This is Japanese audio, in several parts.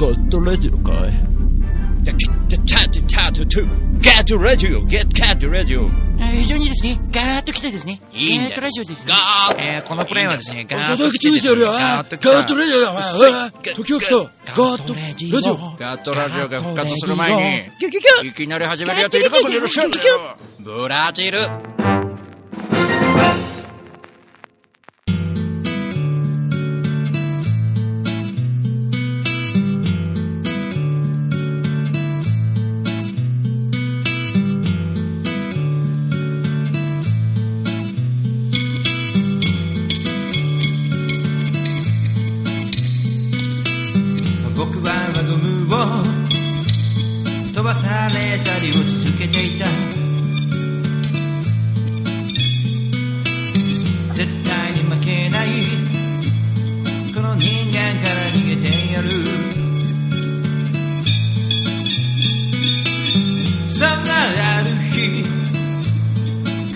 ガットラジオかい？ゲッチャートチャートトゥゲットラジオゲットカットラジオ非常にですね、ガーッと来てですね、いいんです。ガーッとラジオですね。ガーえーこのプレイはですね、ガーッと叩き来てですね。ついてやるよガーッとラジオだあ時を来た。ガットラジオガットラジオが復活する前に、いきなり始めるやついるかもしれませんブラジル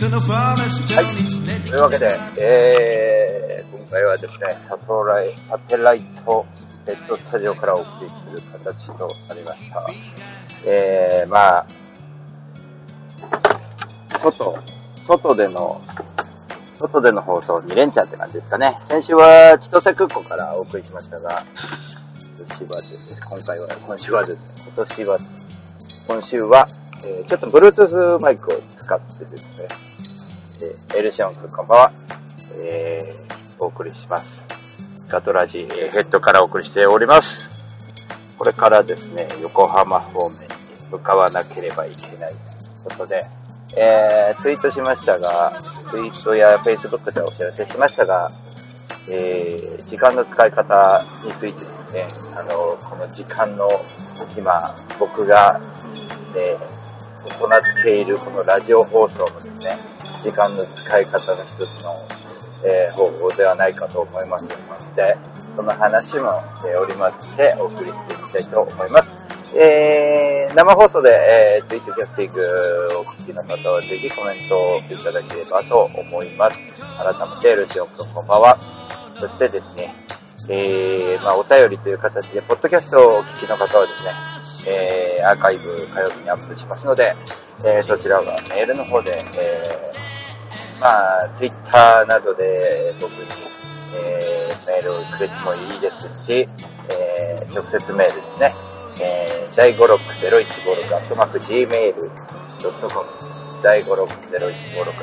日このフォレストに連れてきというわけで、えー、今回はですね、サトライ、サテライトネットスタジオからお送りする形となりました。えー、まあ、外、外での、外での放送2連チャンって感じですかね。先週は千歳空港からお送りしましたが、今年はですね、今回は、今週はですね、今年は、今週は、えーちょっと Bluetooth マイクを使ってですね、えーエルシオン君こんばんは。えー、お送りします。ガトラジーヘッドからお送りしております。これからですね、横浜方面に向かわなければいけないということで、えー、ツイートしましたが、ツイートや Facebook でお知らせしましたが、えー、時間の使い方についてですね、あの、この時間の、今、僕が、えー行っているこのラジオ放送のですね、時間の使い方の一つの、えー方法ではないかと思いますので、その話も、えー織り交ぜてお送りしていきたいと思います。えー、生放送で、えー、ツイートキャスティングをお聞きの方はぜひコメントをいただければと思います。改めて、ルシオン君こんばんは。そしてですね、えー、まあ、お便りという形で、ポッドキャストをお聞きの方はですね、えー、アーカイブ火曜日にアップしますので、えー、そちらはメールの方で、えー、まあ、ツイッターなどで僕に、えー、メールをくれてもいいですし、えー、直接メールですね、えー、第56016アットマーク gmail.com 第56016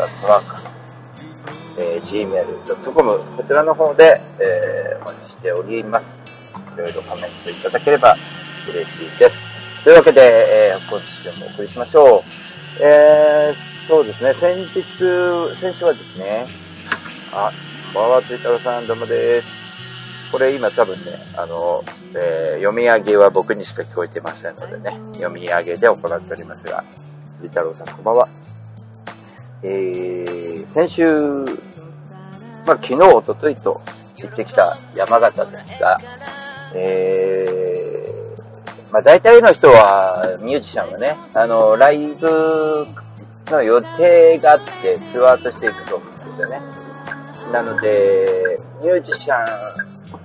アットマークえー gmail.com こちらの方で、えーお待ちしております。いろいろコメントいただければ嬉しいです。というわけで、えー今週もお送りしましょう。えーそうですね、先日、先週はですね、あ、こんばんは、ついたろさん、どうもです。これ今多分ね、あの、えー読み上げは僕にしか聞こえてませんのでね、読み上げで行っておりますが、ついたろさん、こんばんは。えー、先週、まあ、昨日、おとといと行ってきた山形ですが、えー、まあ、大体の人は、ミュージシャンはね、あの、ライブの予定があってツアーとして行くと思うんですよね。なので、ミュージシャン、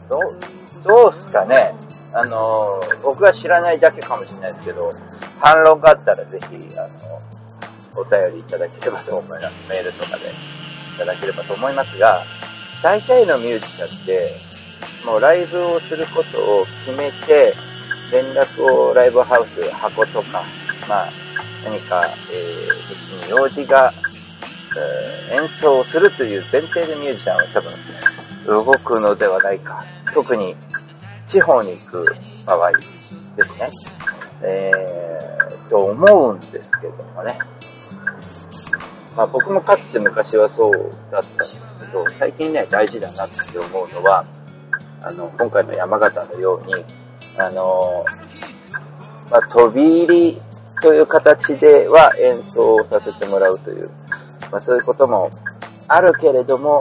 どう、どうすかねあの、僕が知らないだけかもしれないですけど、反論があったらぜひ、あの、お便りいただければと思います。メールとかでいただければと思いますが、大体のミュージシャンって、もうライブをすることを決めて、連絡をライブハウス、箱とか、まあ、何か、えー、別に用事が、えー演奏するという前提でミュージシャンは多分動くのではないか。特に地方に行く場合ですね。えー、と思うんですけどもね。まあ僕もかつて昔はそうだったんですけど、最近ね、大事だなって思うのは、あの、今回の山形のように、あの、まあ飛び入りという形では演奏をさせてもらうという、まあそういうこともあるけれども、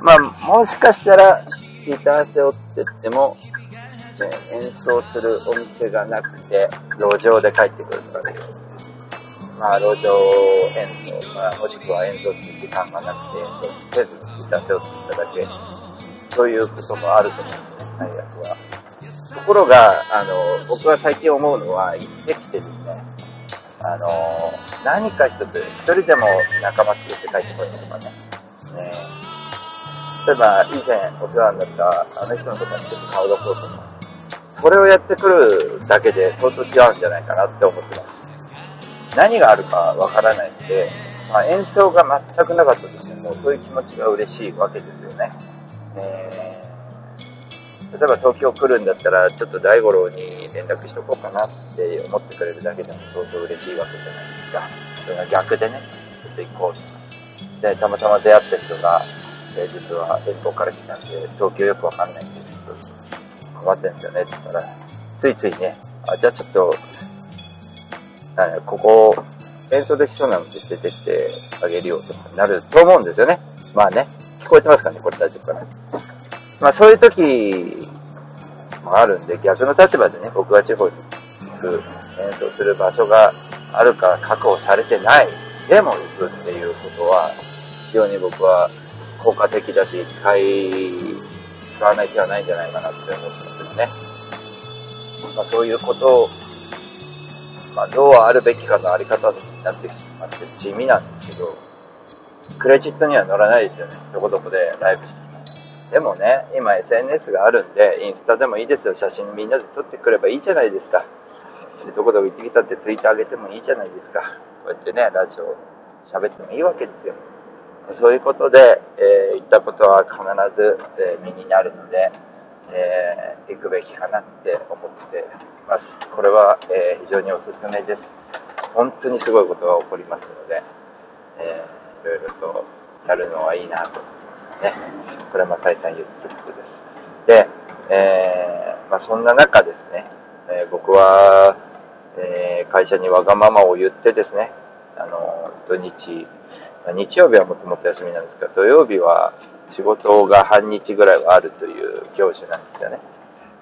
まあもしかしたらギター背負ってっても、ね、演奏するお店がなくて、路上で帰ってくるとかね。まあ、路上演奏、まあ、もしくは演奏する時間がなくて演奏せずにギター背負っていただけ、そういうこともあると思うんですね、最悪は。ところが、あの、僕は最近思うのは、行ってきてですね、あの、何か一つ、一人でも仲間連れて帰ってこいとかね、ね例えば、以前お世話になったあの人のところにちょっと顔出そうとか、それをやってくるだけで相当違うんじゃないかなって思ってます。何があるかわからないので、まあ、演奏が全くなかったとしても、そういう気持ちが嬉しいわけですよね。えー、例えば東京来るんだったら、ちょっと大五郎に連絡しとこうかなって思ってくれるだけでも相当嬉しいわけじゃないですか。それが逆でね、ちょっと行こうとか。で、たまたま出会った人が、え、実は遠方から来たんで、東京よくわかんないんで、ちょっと困ってんですよねって言ったら、ついついね、あ、じゃあちょっと、ここ、演奏できそうなので出てってあげるよとかなると思うんですよね。まあね、聞こえてますかねこれ大丈夫かな。まあそういう時もあるんで、逆の立場でね、僕が地方に行く、演奏する場所があるか確保されてない。でも行くっていうことは、非常に僕は効果的だし、使い、使わない手はないんじゃないかなって思ってますね。まあそういうことをまあ、どうあるべきかのあり方になってしまって地味なんですけど、クレジットには載らないですよね。どこどこでライブしてでもね、今 SNS があるんで、インスタでもいいですよ。写真みんなで撮ってくればいいじゃないですか。でどこどこ行ってきたってツイート上げてもいいじゃないですか。こうやってね、ラジオ喋ってもいいわけですよ。そういうことで、えー、言ったことは必ず、えー、身になるので、えー、行くべきかなって思ってます。これは、えー、非常におすすめです。本当にすごいことが起こりますので、えー、いろいろとやるのはいいなとね。これはまあ再三言ってることです。で、えー、まあ、そんな中ですね、え僕は、え会社にわがままを言ってですね、あの、土日、日曜日はもともと休みなんですが、土曜日は仕事が半日ぐらいはあるという業種なんですよね。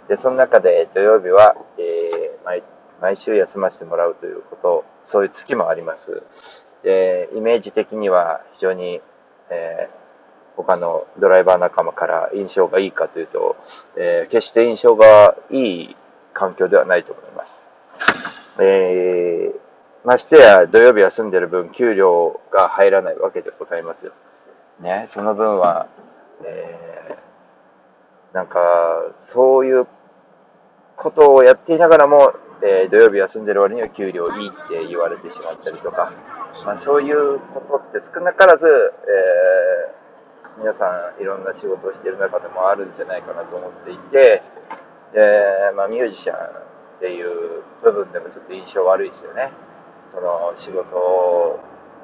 で、その中で土曜日は、えー、毎毎週休ませてもらうということ、そういう月もあります。で、イメージ的には非常に、えー、他のドライバー仲間から印象がいいかというと、えー、決して印象がいい環境ではないと思います。えー、ましてや土曜日休んでる分給料が入らないわけでございますよ。ね、その分は、えー、なんか、そういうことをやっていながらも、えー、土曜日休んでる割には給料いいって言われてしまったりとか、まあ、そういうことって少なからず、えー、皆さんいろんな仕事をしている中でもあるんじゃないかなと思っていて、えー、まあ、ミュージシャンっていう部分でもちょっと印象悪いですよね。その仕事を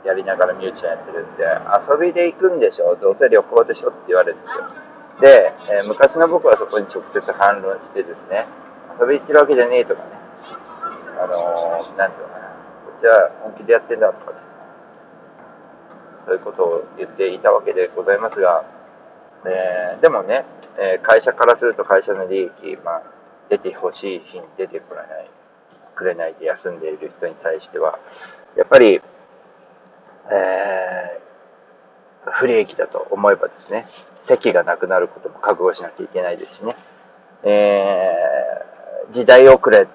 やりながらミュージシャンやってるんで、遊びで行くんでしょどうせ旅行でしょって言われるんですよ。で、えー、昔の僕はそこに直接反論してですね、遊び行ってるわけじゃねえとかね、あのー、なんていうのかな、こっちは本気でやってんだとかね、そういうことを言っていたわけでございますが、えー、でもね、え、会社からすると会社の利益、まあ、出てほしい日に出てこれない、くれないで休んでいる人に対しては、やっぱり、えー、不利益だと思えばですね、席がなくなることも覚悟しなきゃいけないですしね、えー、時代遅れ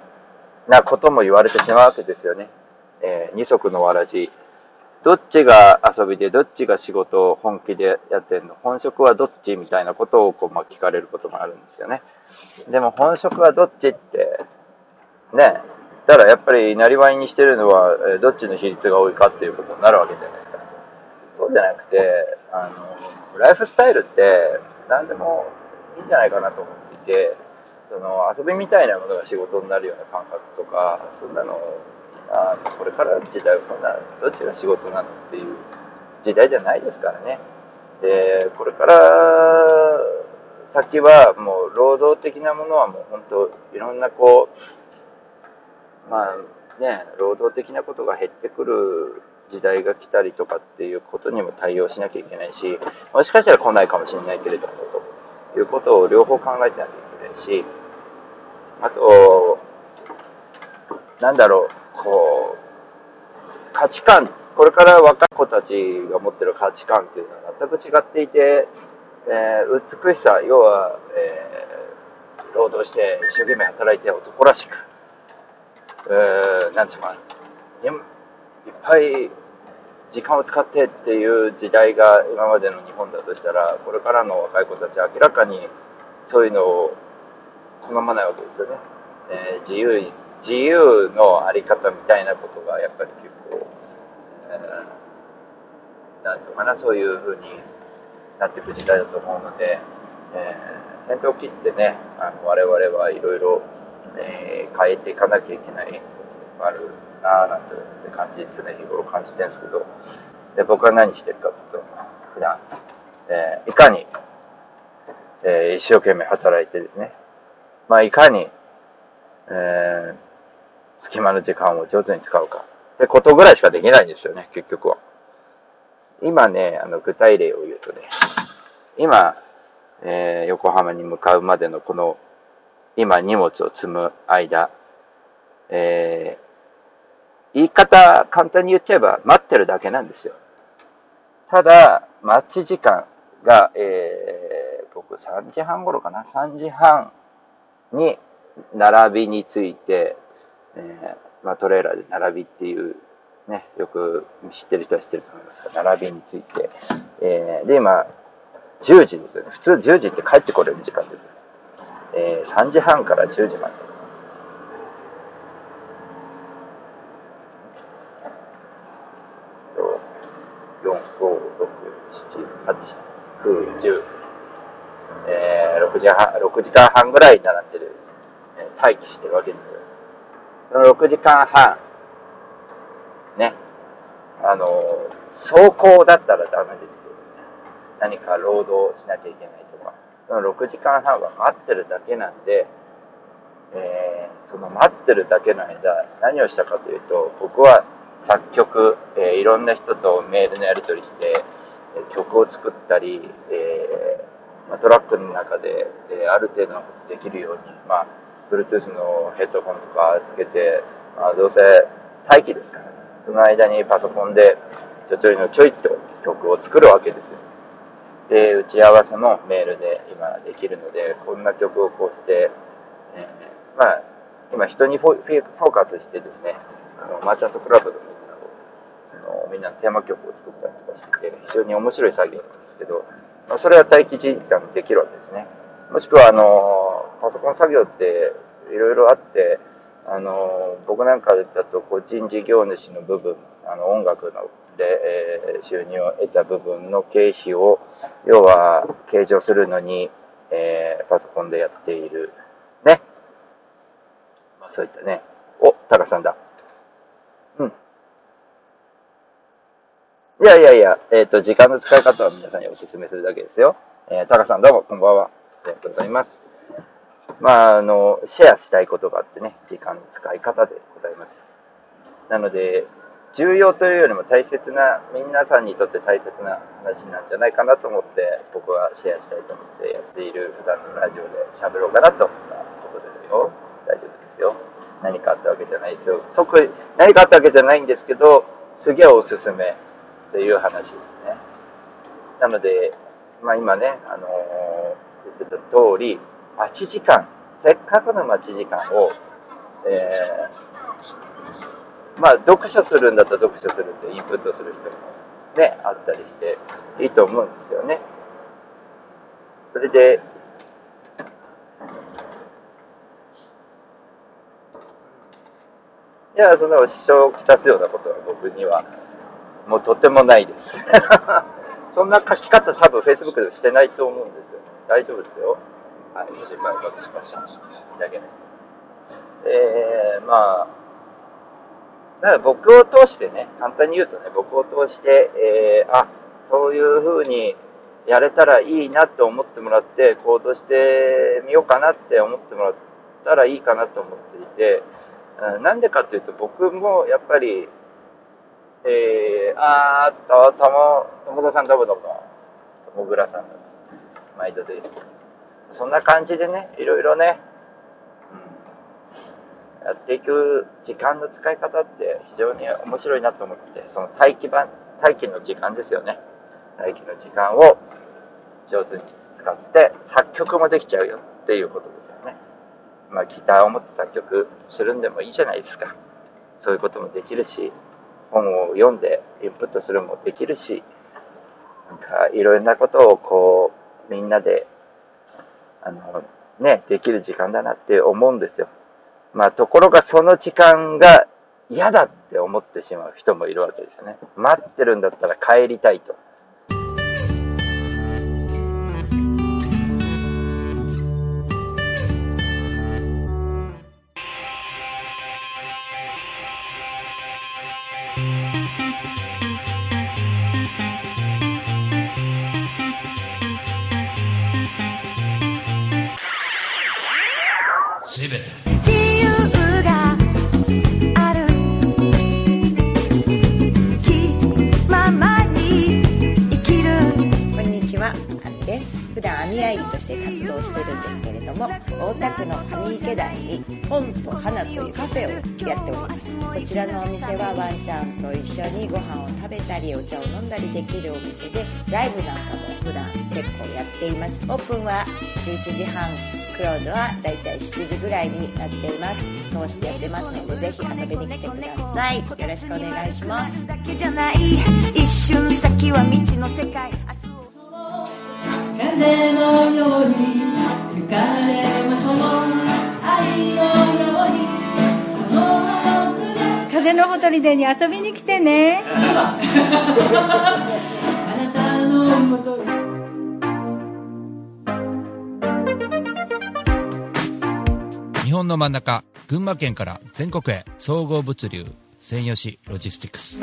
なことも言われてしまうわけですよね。えー、二足のわらじ。どっちが遊びで、どっちが仕事を本気でやってんの？本職はどっちみたいなことをこう、まあ、聞かれることもあるんですよね。でも本職はどっちって、ね、ただやっぱり、なりわいにしてるのは、どっちの比率が多いかっていうことになるわけじゃないですか。そうじゃなくて、あの、ライフスタイルって何でもいいんじゃないかなと思っていて、その遊びみたいなものが仕事になるような感覚とか、そんなの、あこれからの時代はそんな、どっちが仕事なのっていう時代じゃないですからね。で、これから先はもう労働的なものはもう本当いろんなこう、まあね、労働的なことが減ってくる時代が来たりとかっていうことにも対応しなきゃいけないし、もしかしたら来ないかもしれないけれども、ということを両方考えてなきゃいけないし、あと、なんだろう、こう、価値観、これから若い子たちが持ってる価値観っていうのは全く違っていて、えー、美しさ、要は、えー、労働して一生懸命働いて男らしく、えー、なんつうか、いっぱい時間を使ってっていう時代が今までの日本だとしたら、これからの若い子たちは明らかにそういうのを好まないわけですよね。えー、自由、自由のあり方みたいなことがやっぱり結構、えー、なんつうかな、そういうふうになっていく時代だと思うので、えー、先頭を切ってね、あの我々はいろいろ変えていかなきゃいけないことがあるなぁなんて感じ、常日頃感じてるんですけど、で僕は何してるかというと、普段、えー、いかに、えー、一生懸命働いてですね、まあ、いかに、えー、隙間の時間を上手に使うか。ってことぐらいしかできないんですよね、結局は。今ね、あの、具体例を言うとね、今、えー、横浜に向かうまでのこの、今荷物を積む間、えー、言い方簡単に言っちゃえば待ってるだけなんですよ。ただ、待ち時間が、えー、僕3時半頃かな、3時半に並びについて、えー、まあ、トレーラーで並びっていう、ね、よく知ってる人は知ってると思いますが、並びについて、えー、で、今、10時ですよね。普通10時って帰ってこれる時間です。えー、3時半から10時まで。4、5、6、7、8、9、10、えー、6時半、6時間半ぐらい並んでる、えー、待機してるわけですよ。その6時間半、ね、あの走行だったらダメですけどね。何か労働しなきゃいけないとか、その6時間半は待ってるだけなんで、えー、その待ってるだけの間、何をしたかというと、僕は作曲、えー、いろんな人とメールのやり取りして、え曲を作ったり、えー、ま、トラックの中で、えある程度のことできるように、まあ、Bluetooth のヘッドホンとかつけて、まあ、どうせ待機ですから、ね、その間にパソコンでちょちょいのちょいと曲を作るわけですよ。で、打ち合わせもメールで今できるので、こんな曲をこうして、えー、まあ、今人にフォーカスしてですね、あのマーチャントクラブのみんなを、あのみんなのテーマ曲を作ったりとかしてて、非常に面白い作業なんですけど、まあ、それは待機時間できるわけですね。もしくは、あの、パソコン作業っていろいろあって、あの、僕なんかだと、個人事業主の部分、あの、音楽ので、えー、収入を得た部分の経費を、要は計上するのに、えー、パソコンでやっている。ね。まあ、そういったね。お、タカさんだ。うん。いやいやいや、えっ、ー、と、時間の使い方は皆さんにお勧めするだけですよ。えー、タカさんどうも、こんばんは。ありがとうございます。まあ、あの、シェアしたいことがあってね、時間の使い方でございます。なので、重要というよりも大切な、皆さんにとって大切な話なんじゃないかなと思って、僕はシェアしたいと思ってやっている普段のラジオで喋ろうかなと思ったことですよ。大丈夫ですよ。何かあったわけじゃないですよ。特に何かあったわけじゃないんですけど、すげえおすすめという話ですね。なので、まあ今ね、あのー、言ってた通り、待ち時間、せっかくの待ち時間を、えーまあ、読書するんだったら読書するってインプットする人もね、あったりしていいと思うんですよね。それで、いや、そんな支障をきたすようなことは僕にはもうとてもないです。そんな書き方多分 Facebook でしてないと思うんですよ。大丈夫ですよ。はい、もし前おしました。だけね。えー、まあ、だから僕を通してね、簡単に言うとね、僕を通して、えー、あ、そういうふうにやれたらいいなって思ってもらって、行動してみようかなって思ってもらったらいいかなと思っていて、なんでかというと僕もやっぱり、えー、あーと、とも、友田さんどうもどうも、友倉さん毎度です。そんな感じでね、いろいろね、やっていく時間の使い方って非常に面白いなと思って、その待機版、待機の時間ですよね。待機の時間を上手に使って作曲もできちゃうよっていうことですよね。まあギターを持って作曲するんでもいいじゃないですか。そういうこともできるし、本を読んでインプットするもできるし、なんかいろいろなことをこう、みんなで、あの、ね、できる時間だなって思うんですよ。まあところがその時間が嫌だって思ってしまう人もいるわけですよね。待ってるんだったら帰りたいと。区の上池台に本と花というカフェをやっております。こちらのお店はワンちゃんと一緒にご飯を食べたりお茶を飲んだりできるお店で、ライブなんかも普段結構やっています。オープンは11時半。クローズはだいたい7時ぐらいになっています通してやってますのでぜひ遊びに来てくださいよろしくお願いします一瞬先は未知の世界風のように吹かれ風のほとりでに遊びに来てね。あなたのもとに日本の真ん中群馬県から全国へ総合物流専用紙ロジスティクス。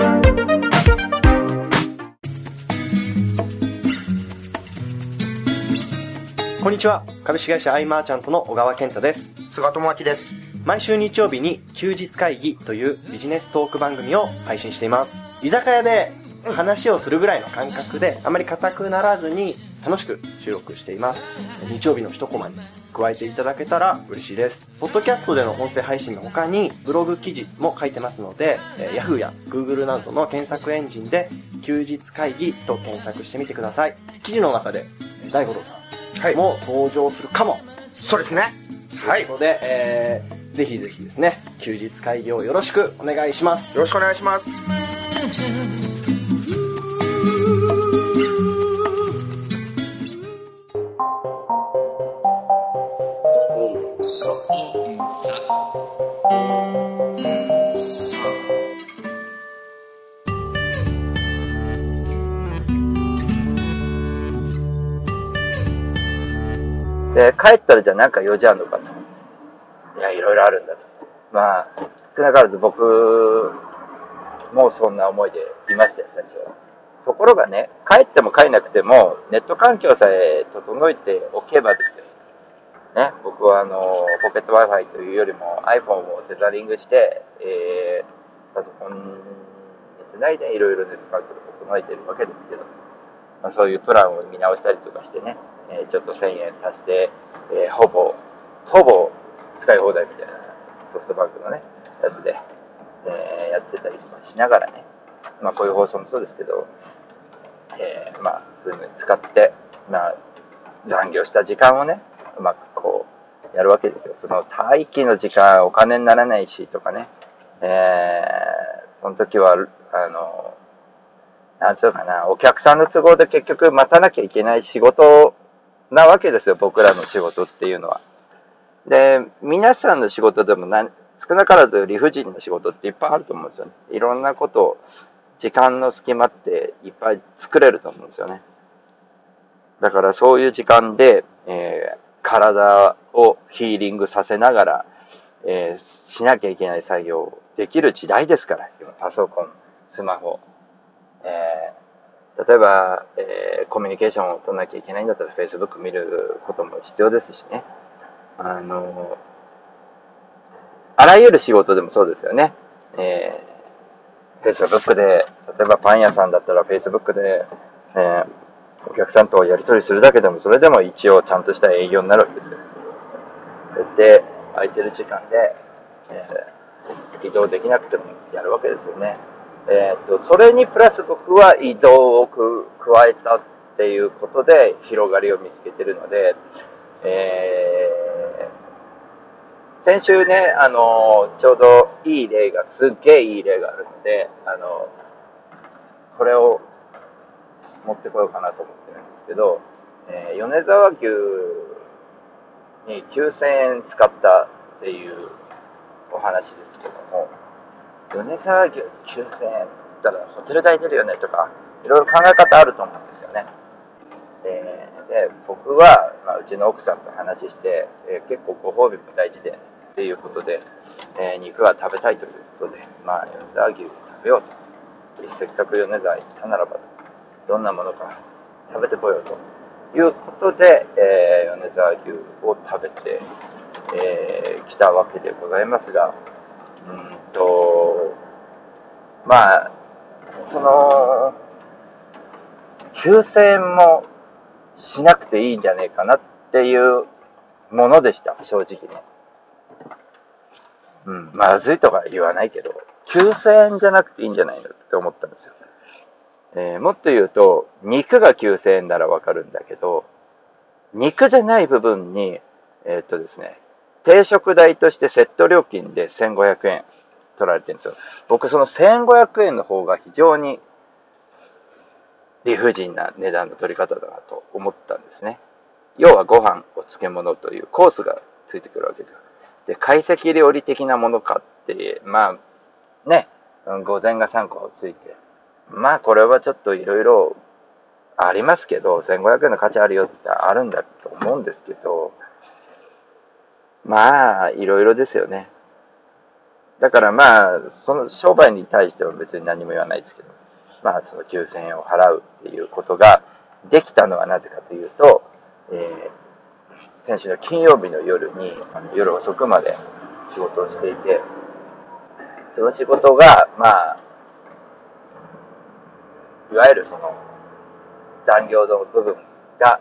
こんにちは。株式会社アイマーチャントの小川健太です。菅智明です。毎週日曜日に休日会議というビジネストーク番組を配信しています。居酒屋で話をするぐらいの感覚であまり硬くならずに楽しく収録しています。日曜日の一コマに加えていただけたら嬉しいです。ポッドキャストでの音声配信の他にブログ記事も書いてますので、えー Yahoo や Google などの検索エンジンで休日会議と検索してみてください。記事の中でえー大五郎さんも登場するかも、そうですね。はい。よということで、えーぜひぜひですね休日会議をよろしくお願いしますろしくお願いします。で、帰ったらじゃあなんか用事あるのかと。や、いろいろあるんだと。まあ、少なからず僕もそんな思いでいましたよ、最初は。ところがね、帰っても帰んなくても、ネット環境さえ整えておけばですよ。ね、僕はあの、ポケット Wi-Fi というよりも iPhone をテザリングして、えー、パソコンにつないでいろいろネット環境を整えてるわけですけど、まあ、そういうプランを見直したりとかしてね、えーちょっと1000円足して、えーほぼ、ほぼ使い放題みたいなソフトバンクのね、やつで、えーやってたりとかしながらね、まあこういう放送もそうですけど、えーまあそういうのに使って、まあ残業した時間をね、うまくこう、やるわけですよ。その待機の時間お金にならないしとかね、えーその時は、あの、なんつうかな、お客さんの都合で結局待たなきゃいけない仕事なわけですよ、僕らの仕事っていうのは。で、皆さんの仕事でもな少なからず理不尽な仕事っていっぱいあると思うんですよね。いろんなことを、時間の隙間っていっぱい作れると思うんですよね。だからそういう時間で、えー体をヒーリングさせながら、えーしなきゃいけない作業をできる時代ですから、今パソコン、スマホ、えー例えば、えーコミュニケーションを取らなきゃいけないんだったら Facebook 見ることも必要ですしね。あの、あらゆる仕事でもそうですよね。えー Facebook で、例えばパン屋さんだったら Facebook で、えーお客さんとやり取りするだけでも、それでも一応ちゃんとした営業になるわけですよ。で、空いてる時間で、えー移動できなくてもやるわけですよね。えーっと、それにプラス僕は移動を加えたっていうことで広がりを見つけてるので、えー先週ね、あの、ちょうどいい例が、すっげえいい例があるので、あの、これを持ってこようかなと思ってるんですけど、えー米沢牛に9000円使ったっていうお話ですけども、米沢牛9000円って言ったらホテル代出るよねとか、いろいろ考え方あると思うんですよね。えーで、僕は、まあ、うちの奥さんと話して、えー結構ご褒美も大事でっていうことで、えー肉は食べたいということで、まあ、米沢牛を食べようと。せっかく米沢行ったならばと、どんなものか食べてこようということで、えー米沢牛を食べてき、えー来たわけでございますが、うんと、まあ、その、9000円もしなくていいんじゃねえかなっていうものでした、正直ね。うん、まずいとか言わないけど、9000円じゃなくていいんじゃないのって思ったんですよ。えーもっと言うと、肉が9000円ならわかるんだけど、肉じゃない部分に、えーっとですね、定食代としてセット料金で1500円取られてるんですよ。僕その1500円の方が非常に理不尽な値段の取り方だなと思ったんですね。要はご飯、お漬物というコースがついてくるわけです。で、懐石料理的なものかって、まあ、ね、うん御膳が3個ついて、まあこれはちょっといろいろありますけど、1500円の価値あるよってあるんだと思うんですけど、まあ、いろいろですよね。だからまあ、その商売に対しては別に何も言わないですけど、まあその9000円を払うっていうことができたのはなぜかというと、えー先週の金曜日の夜に、あの夜遅くまで仕事をしていて、その仕事が、まあ、いわゆるその残業の部分が、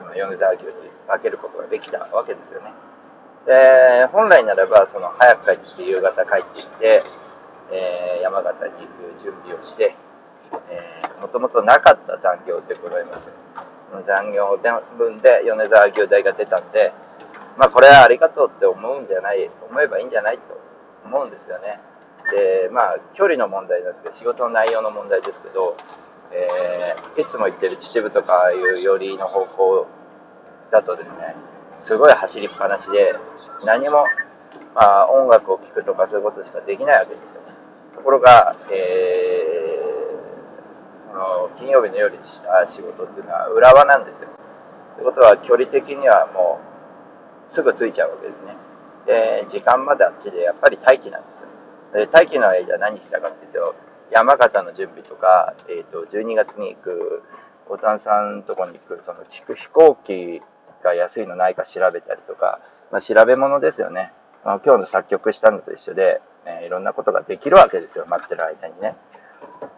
その米沢牛に分けることができたわけですよね。で、本来ならば、その早く帰ってきて夕方帰ってきて、えー山形に行く準備をして、えー、もともとなかった残業でございます。その残業分で米沢牛代が出たんで、まあこれはありがとうって思うんじゃない、思えばいいんじゃないと思うんですよね。で、まあ距離の問題なんですけど、仕事の内容の問題ですけど、えーいつも行ってる秩父とかいう寄りの方向だとですね、すごい走りっぱなしで、何も、まあ、音楽を聴くとかそういうことしかできないわけですよ。ところが、えーその金曜日の夜にした仕事っていうのは浦和なんですよ。ということは距離的にはもうすぐ着いちゃうわけですね。で、時間まであっちでやっぱり待機なんですよ。で待機の間何したかっていうと、山形の準備とか、えっ、と、12月に行く、おたんさんのところに行く、その飛飛行機が安いのないか調べたりとか、まあ、調べ物ですよね。あ今日の作曲したのと一緒で、えーいろんなことができるわけですよ、待ってる間にね。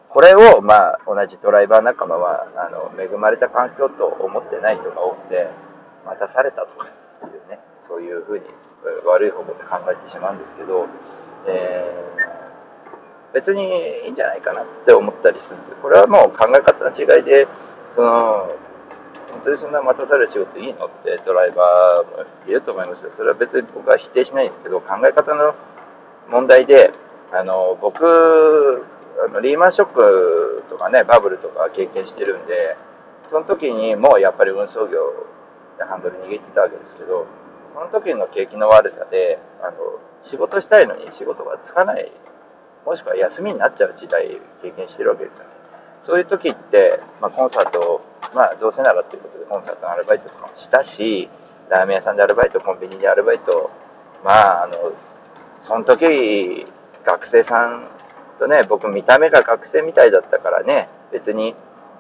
これを、まあ、同じドライバー仲間は、あの、恵まれた環境と思ってない人が多くて、待たされたとかいうね、そういうふうに悪い方向で考えてしまうんですけど、えー別にいいんじゃないかなって思ったりするんですよ。これはもう考え方の違いで、その、本当にそんな待たされる仕事いいのってドライバーもいると思いますよ。それは別に僕は否定しないんですけど、考え方の問題で、あの、僕、あのリーマンショックとかね、バブルとか経験してるんで、その時にもうやっぱり運送業でハンドル握ってたわけですけど、その時の景気の悪さで、あの、仕事したいのに仕事がつかない、もしくは休みになっちゃう時代経験してるわけですよね。そういう時って、まあ、コンサート、まあ、どうせならっていうことでコンサートのアルバイトとかもしたし、ラーメン屋さんでアルバイト、コンビニでアルバイト、まあ、あの、その時、学生さんとね、僕見た目が学生みたいだったからね、別に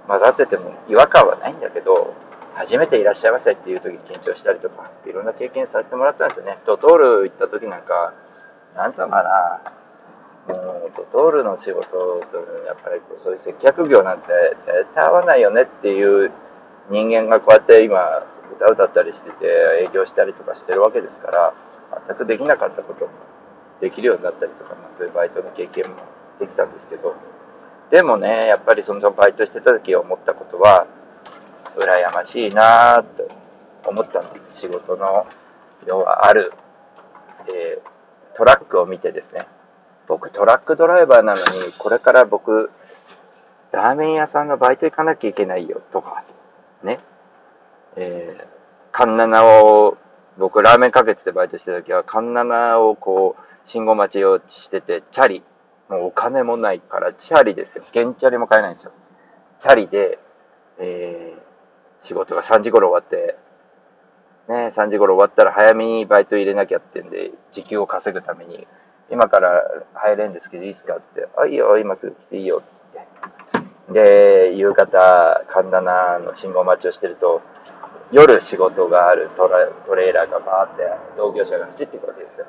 混ざってても違和感はないんだけど、初めていらっしゃいませっていう時緊張したりとか、いろんな経験させてもらったんですよね。ドトール行った時なんか、なんつうのかな、もうドトールの仕事とやっぱりこうそういう接客業なんて絶対合わないよねっていう人間がこうやって今歌歌ったりしてて営業したりとかしてるわけですから全くできなかったこともできるようになったりとか、まあ、そういうバイトの経験もできたんですけどでもねやっぱりそのバイトしてた時思ったことは羨ましいなーって思ったんです仕事の要はあるえートラックを見てですね、僕トラックドライバーなのに、これから僕、ラーメン屋さんのバイト行かなきゃいけないよとか、ね。えー、カンナナを、僕ラーメンかけててバイトしてた時は、カンナナをこう、信号待ちをしてて、チャリ。もうお金もないから、チャリですよ。現チャリも買えないんですよ。チャリで、えー、仕事が3時頃終わって、ね、3時頃終わったら早めにバイト入れなきゃってんで、時給を稼ぐために、今から入れんですけどいいですかって、あ、いいよ、今すぐ来ていいよって言って。で、夕方、神棚の信号待ちをしてると、夜仕事があるトラトレーラーがバーって同業者が走っていくわけですよ。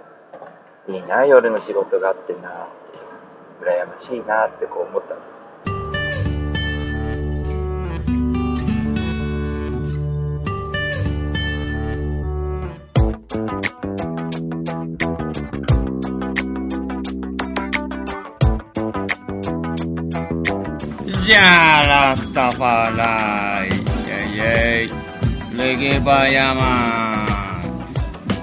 いいな、夜の仕事があってなって、羨ましいなってこう思った。じゃあ、ラスタファーライ、イェイイェイ、レゲバヤマン。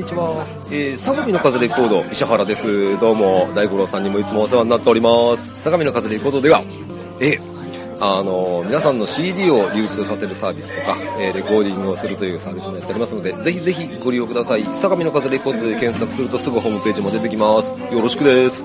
にちは、えー、相模の風レコード石原です。どうも大五郎さんにもいつもお世話になっております。相模の風レコードではえあの皆さんの CD を流通させるサービスとか、えーレコーディングをするというサービスもやっておりますのでぜひぜひご利用ください。相模の風レコードで検索するとすぐホームページも出てきます。よろしくです。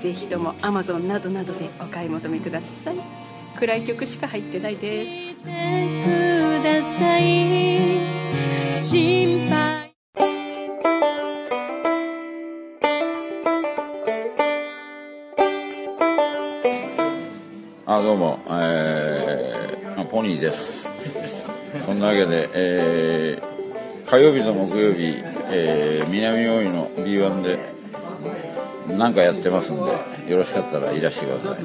ぜひとも Amazon などなどでお買い求めください。暗い曲しか入ってないです。あどうも、えー、ポニーです。そんなわけで、えー、火曜日と木曜日、えー、南大井の B1 で何かやってますんでよろしかったらいらしてください。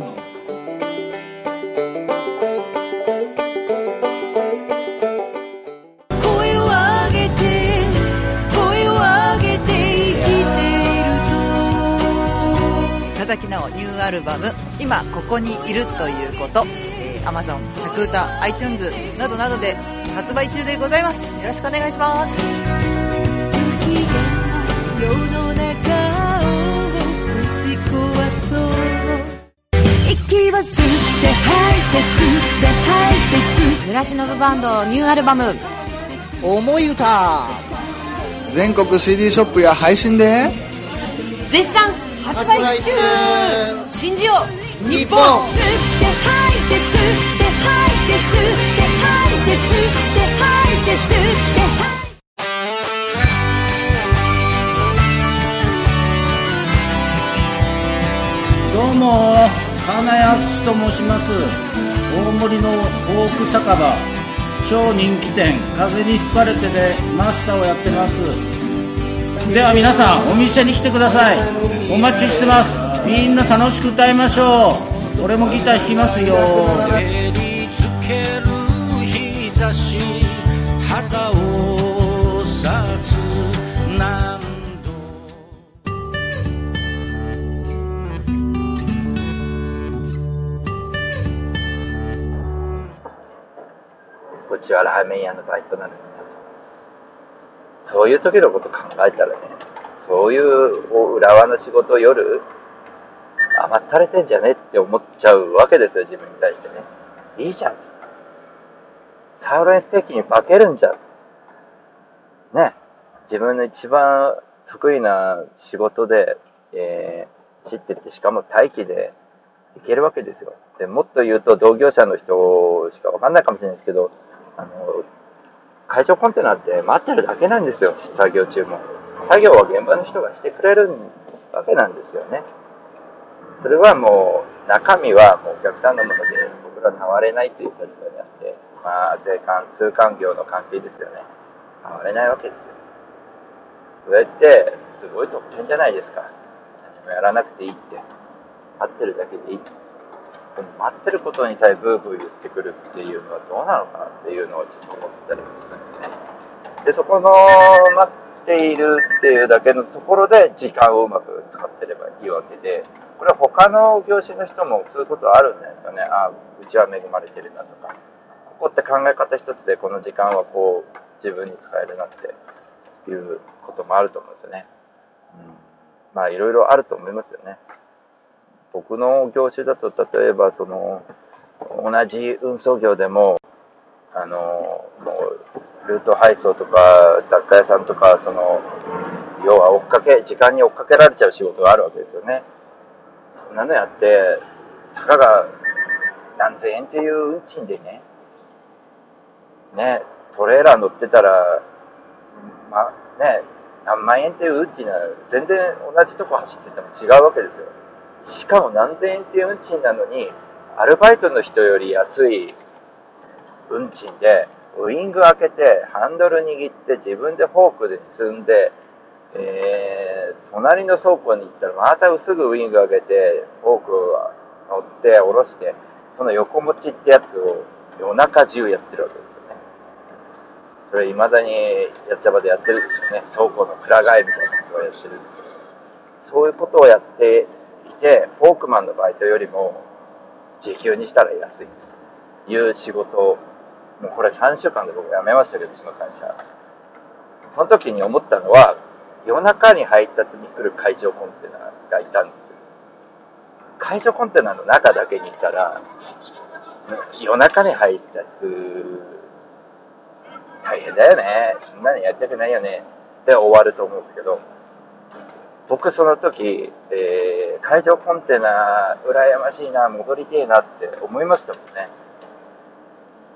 声を上げて声を上げて生きている田崎直ニューアルバム「今ここにいるということ」えー、Amazon 着歌 iTunes などなどで発売中でございます。よろしくお願いしますて吸って村忍バンドニューアルバム「思い歌」全国 CD ショップや配信で。絶賛発売中。信じよう日本。吸って吐いて吸って吐いて吸って吐いて吸って吐いて吸ってどうも金安と申します。大森のフォーク酒場。超人気店。風に吹かれてでマスターをやってます。では皆さんお店に来てください。お待ちしてます。みんな楽しく歌いましょう。俺もギター弾きますよ。こっちはラーメン屋のバイトなのに。そういう時のこと考えたらね、そういう裏輪の仕事を夜、甘ったれてんじゃねって思っちゃうわけですよ、自分に対してね。いいじゃん。サーロインステーキに化けるんじゃん。ね。自分の一番得意な仕事で、えー、知ってて、しかも待機でいけるわけですよ。でもっと言うと、同業者の人しかわかんないかもしれないですけど、あの、会場コンテナって待ってるだけなんですよ、作業中も。作業は現場の人がしてくれるわけなんですよね。それはもう、中身はもうお客さんのもので僕ら触れないという立場であって、まあ、税関、通関業の関係ですよね。触れないわけですよ。それって、すごい特権じゃないですか。何もやらなくていいって。待ってるだけでいいって。待ってることにさえブーブー言ってくるっていうのはどうなのかなっていうのをちょっと思ったりもするんですね。で、そこの待っているっていうだけのところで時間をうまく使ってればいいわけで、これは他の業種の人もそういうことあるんじゃないですかね。あうちは恵まれてるなとか。ここって考え方一つでこの時間はこう自分に使えるなっていうこともあると思うんですよね。うん、まあいろいろあると思いますよね。僕の業種だと例えばその同じ運送業でもあのもうルート配送とか雑貨屋さんとかその要は追っかけ時間に追っかけられちゃう仕事があるわけですよね。そんなのやってたかが何千円っていう運賃でねねトレーラー乗ってたらまあね何万円っていう運賃なら全然同じとこ走ってても違うわけですよ。しかも何千円っていう運賃なのに、アルバイトの人より安い運賃で、ウイング開けて、ハンドル握って、自分でフォークで積んで、えー、隣の倉庫に行ったら、またすぐウイング開けて、フォークを乗って、下ろして、その横持ちってやつを夜中中やってるわけですよね。それ未だにやっちゃばでやってるんですよね。倉庫のくら替えみたいなことをやってるんですよ。そういうことをやってて、フォークマンのバイトよりも時給にしたら安いという仕事を、もうこれ3週間で僕辞めましたけど、その会社。その時に思ったのは、夜中に配達に来る海上コンテナがいたんですよ。海上コンテナの中だけにいたら、夜中に配達、大変だよね。そんなのやりたくないよね。で終わると思うんですけど、僕その時、えー、海上コンテナ、羨ましいな、戻りてえなって思いましたもんね。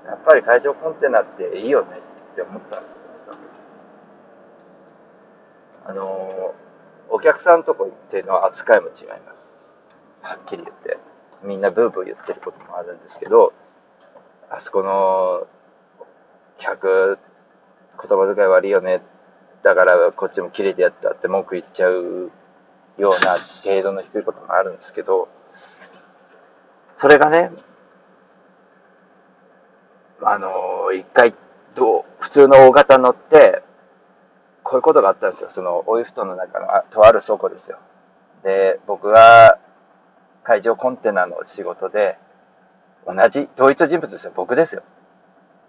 やっぱり海上コンテナっていいよねって思ったんですよね、あの、お客さんとこ行っての扱いも違います。はっきり言って。みんなブーブー言ってることもあるんですけど、あそこの客、言葉遣い悪いよね。だからこっちも切れてやったって文句言っちゃうような程度の低いこともあるんですけど、それがね、あの、一回、どう、普通の大型乗って、こういうことがあったんですよ。その、オイフトの中の、あとある倉庫ですよ。で、僕が海上コンテナの仕事で、同じ、同一人物ですよ。僕ですよ。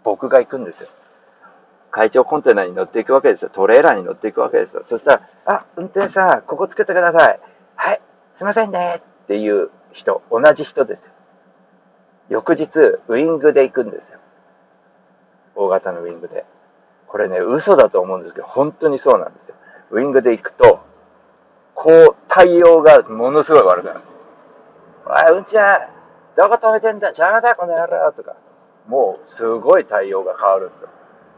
僕が行くんですよ。海上コンテナに乗っていくわけですよ。トレーラーに乗っていくわけですよ。そしたら、あ、運転さん、ここ作ってください。はい、すいませんね。っていう人、同じ人ですよ。翌日、ウイングで行くんですよ。大型のウイングで。これね、嘘だと思うんですけど、本当にそうなんですよ。ウイングで行くと、こう、対応がものすごい悪くなるんですよ。おい、うんちゃん、どこ止めてんだ？邪魔だ、この野郎とか。もう、すごい対応が変わるんですよ。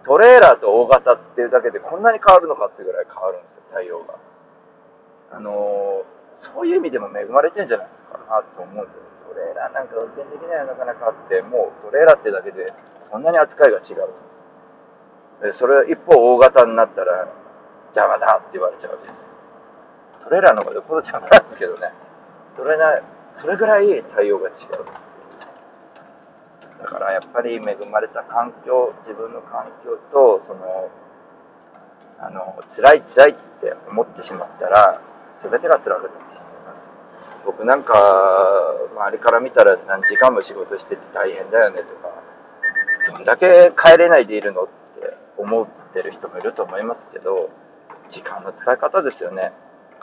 トレーラーと大型っていうだけでこんなに変わるのかってぐらい変わるんですよ、対応が。あのー、そういう意味でも恵まれてんじゃないのかなと思うんですよ。トレーラーなんか運転できないよ、なかなかって、もうトレーラーってだけでそんなに扱いが違う。でそれ一方大型になったら邪魔だって言われちゃうわけですよ。トレーラーの方がよっぽど邪魔なんですけどね。トレーラー、それぐらい対応が違う。だからやっぱり恵まれた環境、自分の環境と、その、あの、辛い辛いって思ってしまったら、全てが辛くなってしまいます。僕なんか、周りから見たら何時間も仕事してて大変だよねとか、どんだけ帰れないでいるのって思ってる人もいると思いますけど、時間の使い方ですよね。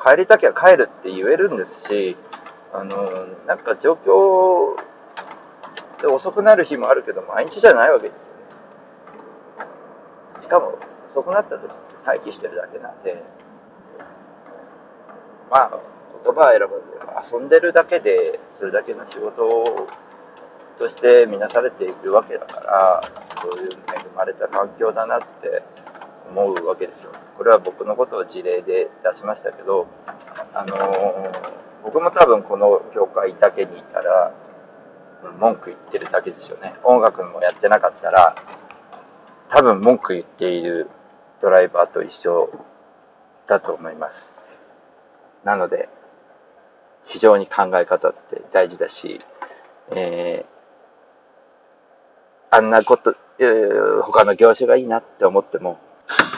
帰りたきゃ帰るって言えるんですし、あの、なんか状況で遅くなる日もあるけど、毎日じゃないわけですよね。しかも、遅くなった時待機してるだけなんで、まあ、言葉を選ばず、遊んでるだけで、それだけの仕事として見なされているわけだから、そういう恵まれた環境だなって思うわけですよ。これは僕のことを事例で出しましたけど、あのー僕も多分この業界だけにいたら、うん文句言ってるだけですよね。音楽もやってなかったら、多分文句言っているドライバーと一緒だと思います。なので、非常に考え方って大事だし、えーあんなこと、えー他の業種がいいなって思っても、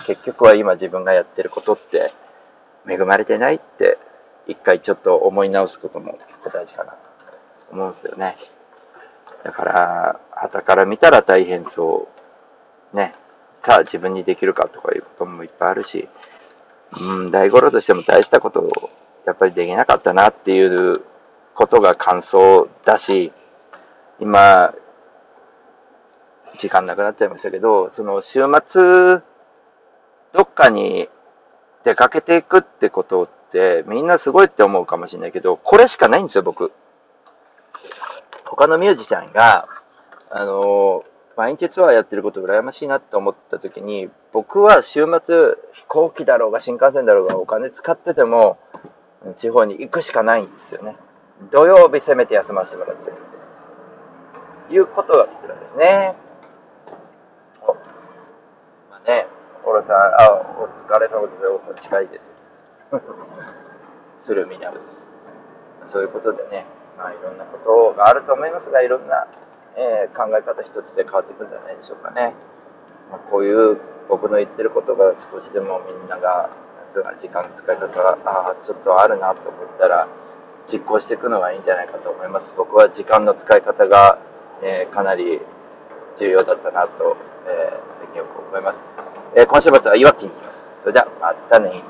結局は今自分がやってることって恵まれてないって一回ちょっと思い直すことも結構大事かなと思うんですよね。だから、旗から見たら大変そう。ね。さあ自分にできるかとかいうこともいっぱいあるし、うん、大五郎としても大したことをやっぱりできなかったなっていうことが感想だし、今、時間なくなっちゃいましたけど、その週末、どっかに出かけていくってことって、みんなすごいって思うかもしれないけど、これしかないんですよ、僕。他のミュージシャンが、あの、毎日ツアーやってること羨ましいなって思った時に、僕は週末、飛行機だろうが新幹線だろうがお金使ってても、地方に行くしかないんですよね。土曜日せめて休ませてもらってる。いうことが来てるんですね。まあね、オロさん、あ、お疲れ様です。オロさん近いです。鶴見なるです。そういうことでね、まあいろんなことがあると思いますが、いろんな、えー考え方一つで変わってくるんじゃないでしょうかね。まあ、こういう僕の言ってることが少しでもみんなが、時間の使い方が、あ、ちょっとあるなと思ったら、実行していくのがいいんじゃないかと思います。僕は時間の使い方が、えーかなり重要だったなと、えー最近よく思います。えー今週末はいわきに行きます。それでは、またね。